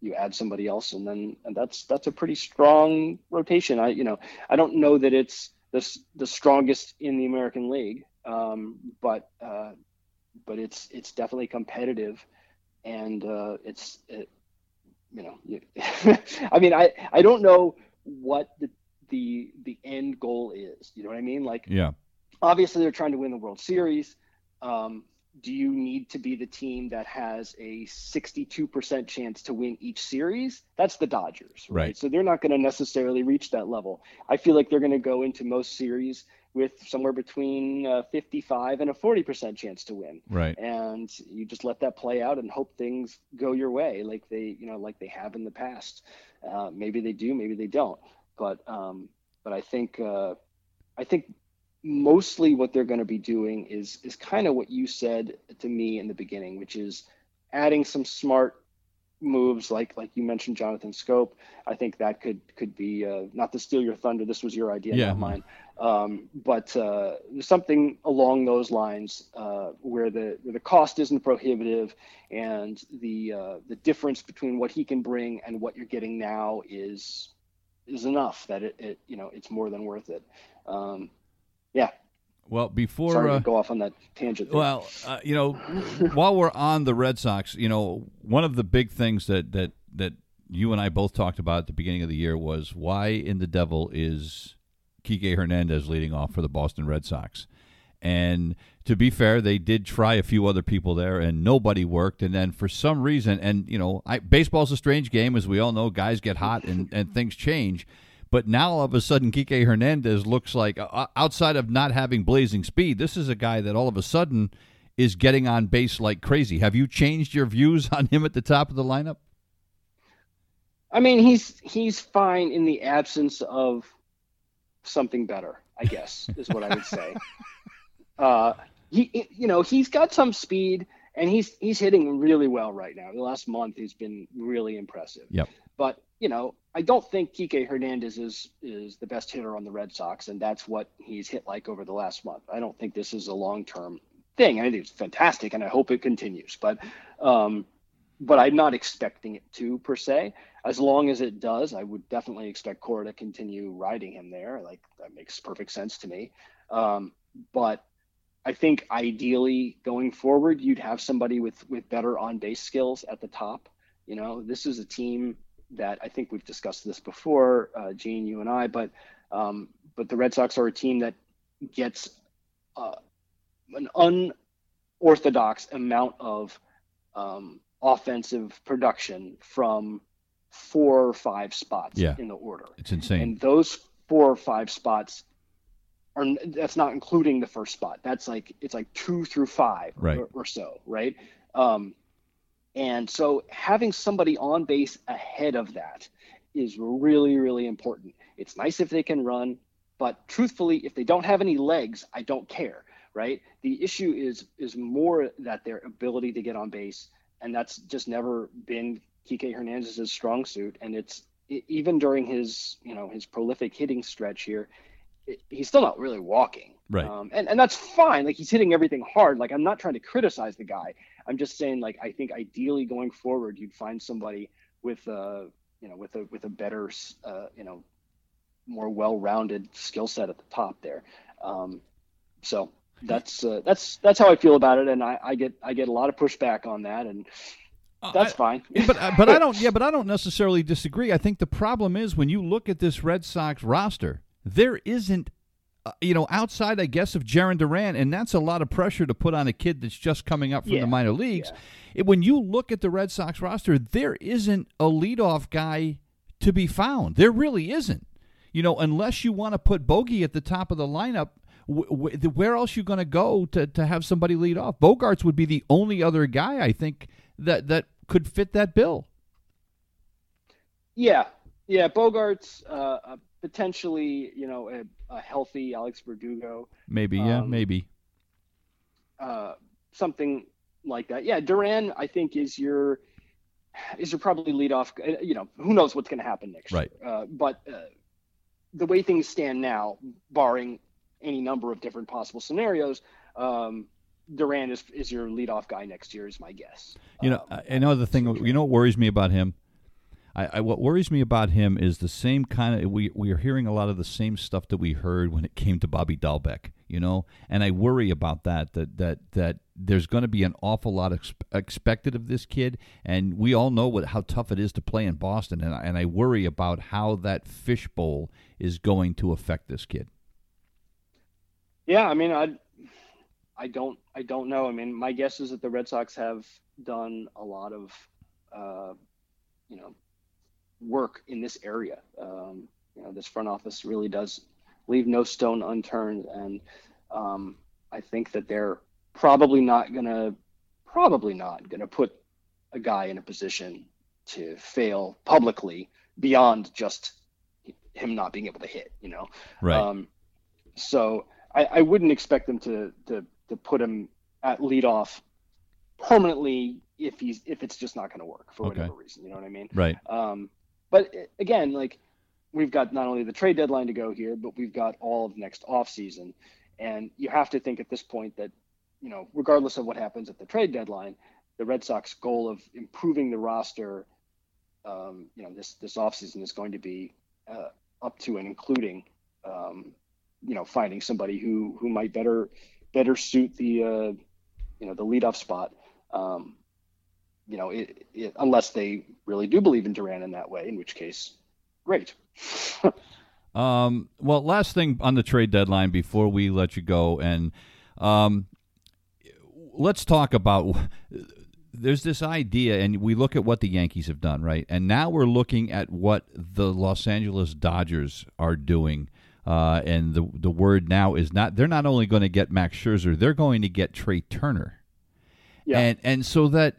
B: you add somebody else, and then and that's that's a pretty strong rotation. I you know I don't know that it's the the strongest in the American League, um, but uh, but it's it's definitely competitive, and uh, it's it, you know you, I mean I I don't know what the the the end goal is. You know what I mean? Like
A: Yeah.
B: obviously they're trying to win the World Series. Um, do you need to be the team that has a 62% chance to win each series? That's the Dodgers, right?
A: Right.
B: So they're not going to necessarily reach that level. I feel like they're going to go into most series with somewhere between uh, 55 and a 40% chance to win
A: Right.
B: and you just let that play out and hope things go your way like they you know like they have in the past uh, maybe they do maybe they don't but um, but i think uh, i think mostly what they're going to be doing is is kind of what you said to me in the beginning which is adding some smart moves like like you mentioned jonathan Schoop i think that could could be uh, not to steal your thunder this was your idea
A: Yeah.
B: not mine um, but uh, something along those lines uh, where the where the cost isn't prohibitive and the uh, the difference between what he can bring and what you're getting now is is enough that it, it you know it's more than worth it. Um, yeah,
A: Well, before
B: sorry
A: uh,
B: go off on that tangent. there.
A: Well, uh, you know, while we're on the Red Sox, you know, one of the big things that that that you and I both talked about at the beginning of the year was why in the devil is Kike Hernandez leading off for the Boston Red Sox. And to be fair, they did try a few other people there, and nobody worked. And then for some reason, and you know, I, baseball's a strange game, as we all know. Guys get hot and, and things change. But now all of a sudden, Kike Hernandez looks like, uh, outside of not having blazing speed, this is a guy that all of a sudden is getting on base like crazy. Have you changed your views on him at the top of the lineup?
B: I mean, he's he's fine in the absence of something better. I guess is what I would say. uh, he, you know, he's got some speed, and he's he's hitting really well right now. The last month, he's been really impressive.
A: Yep.
B: But you know, I don't think Kike Hernandez is is the best hitter on the Red Sox, and that's what he's hit like over the last month. I don't think this is a long term thing. I think it's fantastic, and I hope it continues. But um, but I'm not expecting it to per se. As long as it does, I would definitely expect Cora to continue riding him there. Like that makes perfect sense to me. Um, but I think ideally going forward, you'd have somebody with with better on base skills at the top. You know, this is a team that I think we've discussed this before, uh, Gene, you and I, but um, but the Red Sox are a team that gets uh, an unorthodox amount of um, offensive production from four or five spots
A: yeah.
B: in the order.
A: It's insane.
B: And those four or five spots are that's not including the first spot. That's like it's like two through five
A: right.
B: or, or, so, right? Um, and so having somebody on base ahead of that is really, really important. It's nice if they can run, but truthfully, if they don't have any legs, I don't care, right? The issue is is more that their ability to get on base, and that's just never been Kike Hernandez's strong suit. And it's even during his, you know, his prolific hitting stretch here, it, he's still not really walking.
A: Right.
B: Um, and and that's fine. Like he's hitting everything hard. Like I'm not trying to criticize the guy. I'm just saying, like I think ideally going forward, you'd find somebody with a, you know, with a with a better, uh, you know, more well-rounded skill set at the top there. Um, so that's uh, that's that's how I feel about it, and I, I get I get a lot of pushback on that, and uh, that's fine.
A: but uh, but I don't yeah, but I don't necessarily disagree. I think the problem is when you look at this Red Sox roster, there isn't uh, you know, outside, I guess, of Jarren Duran, and that's a lot of pressure to put on a kid that's just coming up from
B: yeah.
A: the minor leagues.
B: Yeah.
A: It, when you look at the Red Sox roster, there isn't a leadoff guy to be found. There really isn't. You know, unless you want to put Bogey at the top of the lineup, where else you going to go to to have somebody lead off? Bogaerts would be the only other guy I think that that could fit that bill.
B: Yeah, yeah, Bogaerts uh, potentially, you know, a, healthy Alex Verdugo.
A: Maybe, yeah, um, maybe.
B: Uh, something like that. Yeah, Duran, I think, is your is your probably lead off. Uh, you know, who knows what's going to happen next
A: right.
B: year. Uh, but uh, the way things stand now, barring any number of different possible scenarios, um, Duran is is your leadoff guy next year, is my guess.
A: You know, um, I know the thing. You know what worries me about him? I, I, what worries me about him is the same kind of we we are hearing a lot of the same stuff that we heard when it came to Bobby Dalbec, you know, and I worry about that that that that there's going to be an awful lot ex- expected of this kid, and we all know what how tough it is to play in Boston, and and I worry about how that fishbowl is going to affect this kid.
B: Yeah, I mean, I I don't I don't know. I mean, my guess is that the Red Sox have done a lot of uh, you know work in this area. Um, you know, this front office really does leave no stone unturned, and um, I think that they're probably not gonna probably not gonna put a guy in a position to fail publicly beyond just him not being able to hit. You know,
A: right?
B: Um, so I, I wouldn't expect them to to to put him at leadoff permanently if he's if it's just not going to work for
A: okay.
B: whatever reason. You know what I mean?
A: Right.
B: Um, but again, like we've got not only the trade deadline to go here, but we've got all of next off season, and you have to think at this point that you know, regardless of what happens at the trade deadline, the Red Sox goal of improving the roster, um, you know, this this offseason is going to be uh, up to and including, um, you know, finding somebody who who might better better suit the uh, you know the leadoff spot. Um, you know, it, it, unless they really do believe in Duran in that way, in which case, great.
A: um, well, last thing on the trade deadline before we let you go, and um, let's talk about. There's this idea, and we look at what the Yankees have done, right? And now we're looking at what the Los Angeles Dodgers are doing. Uh, and the the word now is not they're not only going to get Max Scherzer, they're going to get Trea Turner.
B: Yeah.
A: And and so that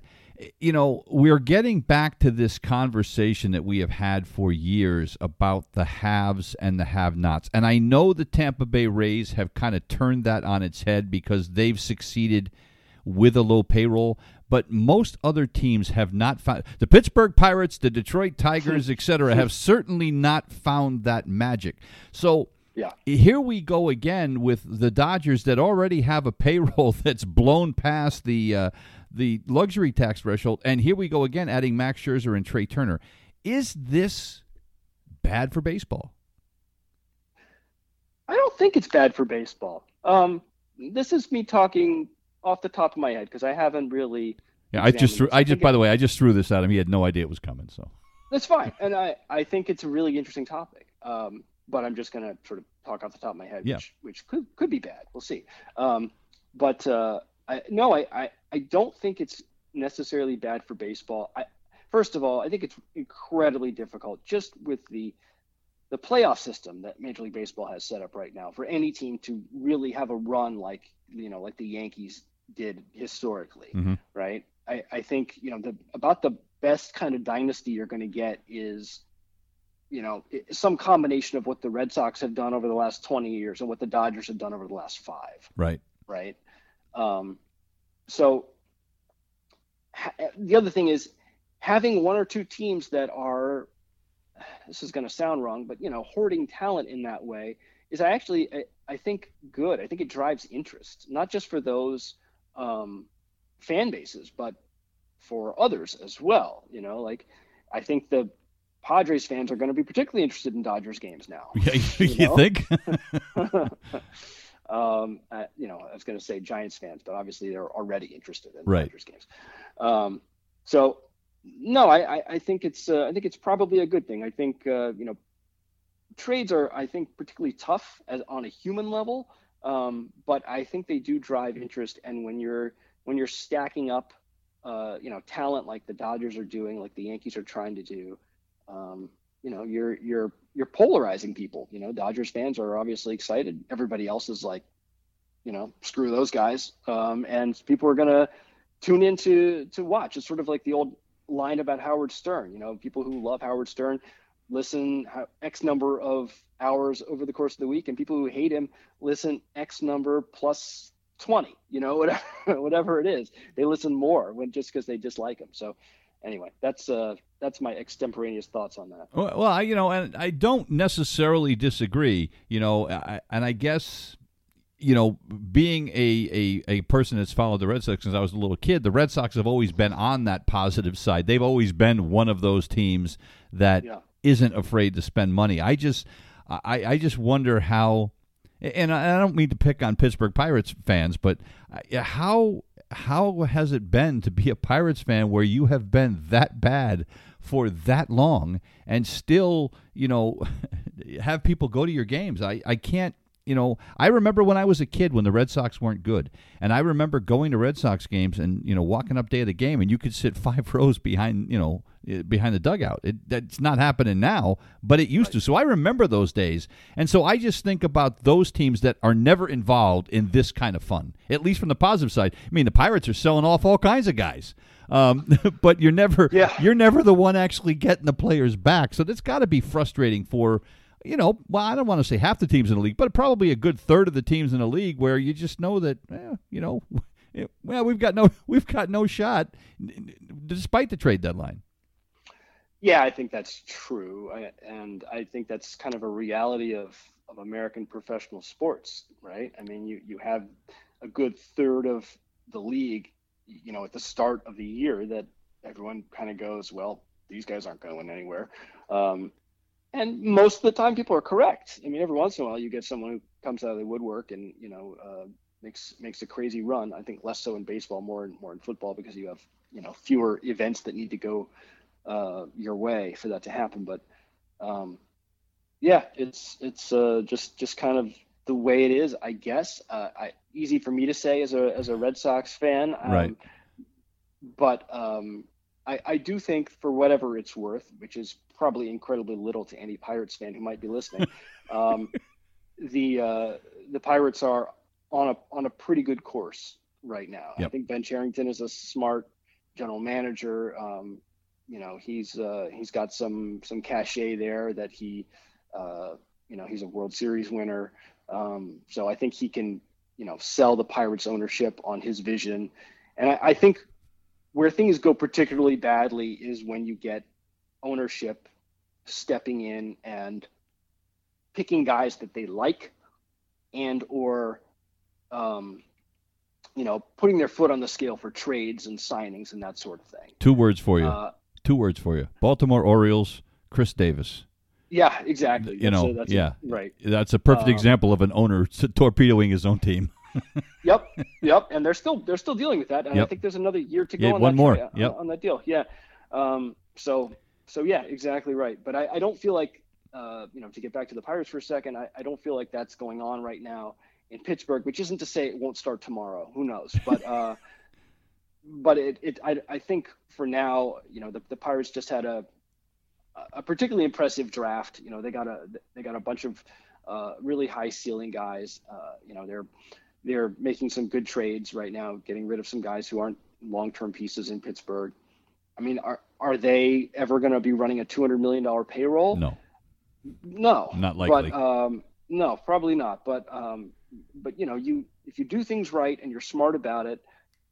A: you know, we're getting back to this conversation that we have had for years about the haves and the have nots. And I know the Tampa Bay Rays have kind of turned that on its head because they've succeeded with a low payroll, but most other teams have not found the Pittsburgh Pirates, the Detroit Tigers, etc. have certainly not found that magic. So
B: yeah.
A: Here we go again with the Dodgers that already have a payroll that's blown past the uh, the luxury tax threshold, and here we go again, adding Max Scherzer and Trea Turner. Is this bad for baseball?
B: I don't think it's bad for baseball. Um, this is me talking off the top of my head because I haven't really
A: Yeah, I just threw. I just by
B: it-
A: the way, I just threw this at him. He had no idea it was coming. So
B: That's fine, and I, I think it's a really interesting topic. Um, but I'm just gonna sort of talk off the top of my head,
A: Yeah.
B: which which could could be bad. We'll see. Um, but uh, I, no, I, I I don't think it's necessarily bad for baseball. I, first of all, I think it's incredibly difficult just with the the playoff system that Major League Baseball has set up right now for any team to really have a run like you know like the Yankees did historically,
A: Mhm.
B: right? I, I think you know the about the best kind of dynasty you're going to get is you know some combination of what the Red Sox have done over the last 20 years and what the Dodgers have done over the last five
A: right,
B: right? Um, so ha- the other thing is having one or two teams that are this is going to sound wrong, but you know, hoarding talent in that way is actually I, I think good. I think it drives interest, not just for those um, fan bases, but for others as well. You know, like I think the Padres fans are going to be particularly interested in Dodgers games now.
A: yeah, you,
B: You know?
A: think?
B: um, uh, you know, I was going to say Giants fans, but obviously they're already interested in
A: Right.
B: Dodgers games. Um, so no, I, I, I think it's uh, I think it's probably a good thing. I think uh, you know trades are I think particularly tough as on a human level, um, but I think they do drive interest. And when you're when you're stacking up, uh, you know, talent like the Dodgers are doing, like the Yankees are trying to do, um, you know, you're you're you're polarizing people. You know, Dodgers fans are obviously excited. Everybody else is like, you know, screw those guys. Um, and people are gonna tune in to to watch. It's sort of like the old line about Howard Stern. You know, people who love Howard Stern listen X number of hours over the course of the week, and people who hate him listen X number plus 20. You know, whatever whatever it is, they listen more when just because they dislike him. So anyway, that's uh that's my extemporaneous thoughts on that.
A: Well, well, I, you know, and I don't necessarily disagree. You know, I, and I guess, you know, being a, a, a person that's followed the Red Sox since I was a little kid, the Red Sox have always been on that positive side. They've always been one of those teams that
B: Yeah.
A: not afraid to spend money. I just, I, I just wonder how, and I I don't mean to pick on Pittsburgh Pirates fans, but uh, how how has it been to be a Pirates fan where you have been that bad for that long and still, you know, have people go to your games? I, I can't you know, I remember when I was a kid when the Red Sox weren't good, and I remember going to Red Sox games and you know walking up day of the game, and you could sit five rows behind you know eh, behind the dugout. It, that's not happening now, but it used to. So I remember those days, and so I just think about those teams that are never involved in this kind of fun, at least from the positive side. I mean, the Pirates are selling off all kinds of guys. Um, but you're never
B: Yeah.
A: you're never the one actually getting the players back. So that's got to be frustrating for you know, well, I don't want to say half the teams in the league, but probably a good third of the teams in the league where you just know that, eh, you know, it, well, we've got no, we've got no shot, despite the trade deadline.
B: Yeah, I think that's true, I, and I think that's kind of a reality of of American professional sports, right? I mean, you you have a good third of the league, you know, at the start of the year that everyone kind of goes, well, these guys aren't going anywhere. Um, and most of the time, people are correct. I mean, every once in a while, you get someone who comes out of the woodwork and you know uh, makes makes a crazy run. I think less so in baseball, more and more in football because you have you know fewer events that need to go uh, your way for that to happen. But um, yeah, it's it's uh, just just kind of the way it is, I guess. Uh, I, easy for me to say as a as a Red Sox fan, um,
A: Right.
B: But um, I, I do think, for whatever it's worth, which is probably incredibly little to any Pirates fan who might be listening, um, the uh, the Pirates are on a on a pretty good course right now. I think Ben Cherington is a smart general manager. Um, you know, he's uh, he's got some some cachet there that he, uh, you know, he's a World Series winner. Um, so I think he can, you know, sell the Pirates ownership on his vision. And I, I think where things go particularly badly is when you get ownership stepping in and picking guys that they like and or um, you know putting their foot on the scale for trades and signings and that sort of thing
A: Two words for you.
B: uh,
A: Two words for you. Baltimore Orioles, Chris Davis.
B: yeah exactly
A: You
B: That's
A: know,
B: a- that's a-
A: yeah.
B: right
A: That's a perfect
B: Uh,
A: example of an owner torpedoing his own team.
B: yep, yep, and they're still they're still dealing with that, and yep. I think there's another year to go
A: yeah,
B: on
A: one
B: that
A: more. Yep.
B: on, on, that deal. Yeah. Um, so so yeah, exactly right. But I, I don't feel like uh, you know to get back to the Pirates for a second, I, I don't feel like that's going on right now in Pittsburgh, which isn't to say it won't start tomorrow. Who knows? But uh, but it, it I, I think for now, you know, the, the Pirates just had a a particularly impressive draft. You know, they got a they got a bunch of uh, really high ceiling guys. Uh, you know, they're they're making some good trades right now, getting rid of some guys who aren't long term pieces in Pittsburgh. I mean, are are they ever going to be running a two hundred million dollar payroll?
A: No,
B: no,
A: not likely.
B: But um, no, probably not. But um, but you know, you if you do things right and you're smart about it,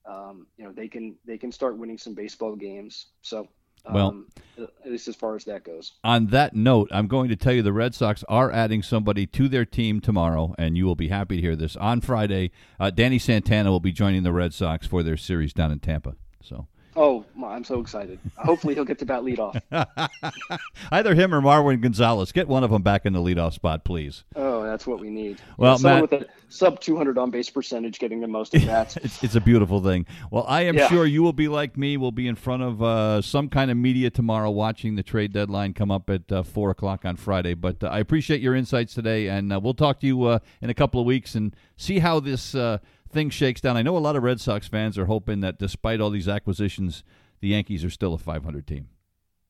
B: um, you know, they can they can start winning some baseball games. So
A: well,
B: um, at least as far as that goes.
A: On that note, I'm going to tell you the Red Sox are adding somebody to their team tomorrow, and you will be happy to hear this. On Friday, uh, Danny Santana will be joining the Red Sox for their series down in Tampa. So
B: Oh, I'm so excited. Hopefully he'll get to bat leadoff.
A: Either him or Marwin Gonzalez. Get one of them back in the leadoff spot, please.
B: Oh, that's what we need.
A: Well,
B: someone
A: Matt,
B: with a sub 200 on base percentage getting the most at bats.
A: it's, it's, a beautiful thing. Well, I am
B: yeah.
A: sure you will be like me. We'll be in front of uh, some kind of media tomorrow watching the trade deadline come up at uh, 4 o'clock on Friday. But uh, I appreciate your insights today, and uh, we'll talk to you uh, in a couple of weeks and see how this uh, thing shakes down. I know a lot of Red Sox fans are hoping that despite all these acquisitions – the Yankees are still a 500 team.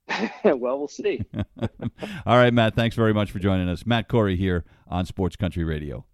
B: well, we'll see.
A: All right, Matt. Thanks very much for joining us. Matt Corey here on Sports Country Radio.